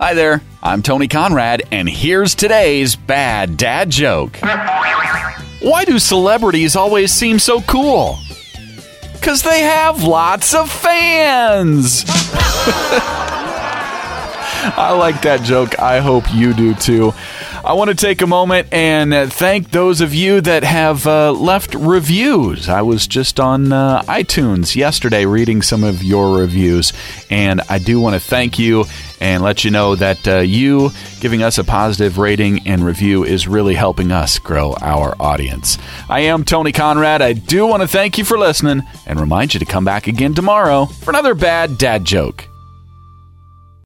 Hi there, I'm Tony Conrad, and here's today's bad dad joke. Why do celebrities always seem so cool? Because they have lots of fans! I like that joke. I hope you do too. I want to take a moment and uh, thank those of you that have uh, left reviews. I was just on uh, iTunes yesterday reading some of your reviews, and I do want to thank you and let you know that uh, you giving us a positive rating and review is really helping us grow our audience. I am Tony Conrad. I do want to thank you for listening and remind you to come back again tomorrow for another bad dad joke.